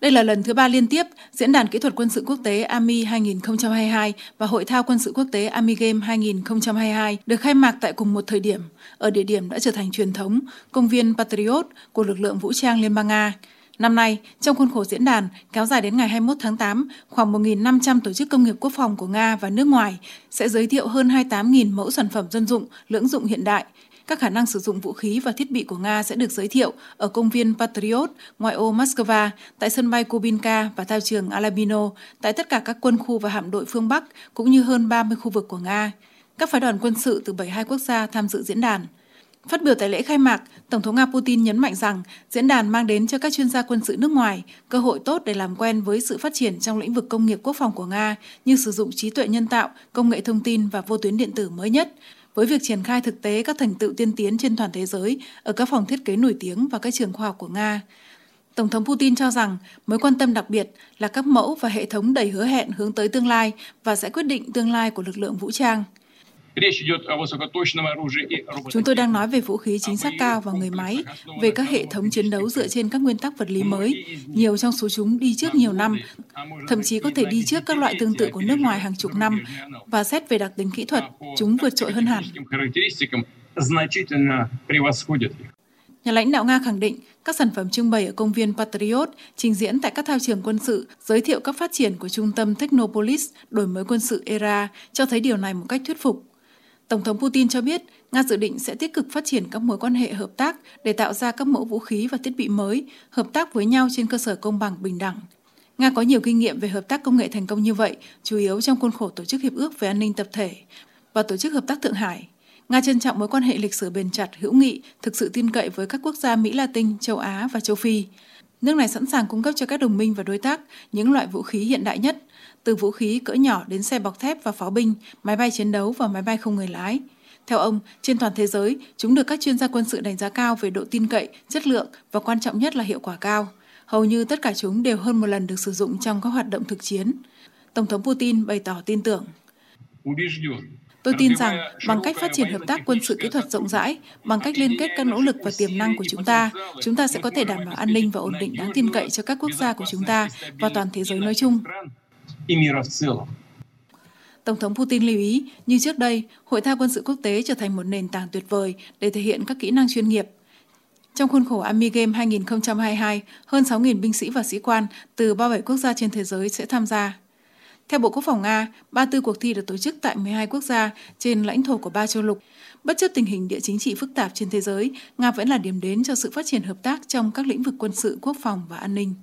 Đây là lần thứ ba liên tiếp Diễn đàn Kỹ thuật Quân sự Quốc tế AMI 2022 và Hội thao Quân sự Quốc tế AMI Game 2022 được khai mạc tại cùng một thời điểm, ở địa điểm đã trở thành truyền thống, công viên Patriot của lực lượng vũ trang Liên bang Nga. Năm nay, trong khuôn khổ diễn đàn kéo dài đến ngày 21 tháng 8, khoảng 1.500 tổ chức công nghiệp quốc phòng của Nga và nước ngoài sẽ giới thiệu hơn 28.000 mẫu sản phẩm dân dụng, lưỡng dụng hiện đại, các khả năng sử dụng vũ khí và thiết bị của Nga sẽ được giới thiệu ở công viên Patriot, ngoại ô Moscow, tại sân bay Kubinka và thao trường Alabino, tại tất cả các quân khu và hạm đội phương Bắc, cũng như hơn 30 khu vực của Nga. Các phái đoàn quân sự từ 72 quốc gia tham dự diễn đàn. Phát biểu tại lễ khai mạc, Tổng thống Nga Putin nhấn mạnh rằng diễn đàn mang đến cho các chuyên gia quân sự nước ngoài cơ hội tốt để làm quen với sự phát triển trong lĩnh vực công nghiệp quốc phòng của Nga như sử dụng trí tuệ nhân tạo, công nghệ thông tin và vô tuyến điện tử mới nhất, với việc triển khai thực tế các thành tựu tiên tiến trên toàn thế giới ở các phòng thiết kế nổi tiếng và các trường khoa học của Nga. Tổng thống Putin cho rằng mối quan tâm đặc biệt là các mẫu và hệ thống đầy hứa hẹn hướng tới tương lai và sẽ quyết định tương lai của lực lượng vũ trang. Chúng tôi đang nói về vũ khí chính xác cao và người máy, về các hệ thống chiến đấu dựa trên các nguyên tắc vật lý mới. Nhiều trong số chúng đi trước nhiều năm, thậm chí có thể đi trước các loại tương tự của nước ngoài hàng chục năm, và xét về đặc tính kỹ thuật, chúng vượt trội hơn hẳn. Nhà lãnh đạo Nga khẳng định các sản phẩm trưng bày ở công viên Patriot trình diễn tại các thao trường quân sự giới thiệu các phát triển của trung tâm Technopolis đổi mới quân sự ERA cho thấy điều này một cách thuyết phục. Tổng thống Putin cho biết Nga dự định sẽ tích cực phát triển các mối quan hệ hợp tác để tạo ra các mẫu vũ khí và thiết bị mới, hợp tác với nhau trên cơ sở công bằng bình đẳng. Nga có nhiều kinh nghiệm về hợp tác công nghệ thành công như vậy, chủ yếu trong khuôn khổ Tổ chức Hiệp ước về An ninh Tập thể và Tổ chức Hợp tác Thượng Hải. Nga trân trọng mối quan hệ lịch sử bền chặt, hữu nghị, thực sự tin cậy với các quốc gia Mỹ Latin, châu Á và châu Phi. Nước này sẵn sàng cung cấp cho các đồng minh và đối tác những loại vũ khí hiện đại nhất, từ vũ khí cỡ nhỏ đến xe bọc thép và pháo binh, máy bay chiến đấu và máy bay không người lái. Theo ông, trên toàn thế giới, chúng được các chuyên gia quân sự đánh giá cao về độ tin cậy, chất lượng và quan trọng nhất là hiệu quả cao. Hầu như tất cả chúng đều hơn một lần được sử dụng trong các hoạt động thực chiến. Tổng thống Putin bày tỏ tin tưởng. Tôi tin rằng bằng cách phát triển hợp tác quân sự kỹ thuật rộng rãi, bằng cách liên kết các nỗ lực và tiềm năng của chúng ta, chúng ta sẽ có thể đảm bảo an ninh và ổn định đáng tin cậy cho các quốc gia của chúng ta và toàn thế giới nói chung. Tổng thống Putin lưu ý, như trước đây, hội thao quân sự quốc tế trở thành một nền tảng tuyệt vời để thể hiện các kỹ năng chuyên nghiệp. Trong khuôn khổ Army Game 2022, hơn 6.000 binh sĩ và sĩ quan từ 37 quốc gia trên thế giới sẽ tham gia. Theo Bộ Quốc phòng Nga, 34 cuộc thi được tổ chức tại 12 quốc gia trên lãnh thổ của ba châu lục. Bất chấp tình hình địa chính trị phức tạp trên thế giới, Nga vẫn là điểm đến cho sự phát triển hợp tác trong các lĩnh vực quân sự, quốc phòng và an ninh.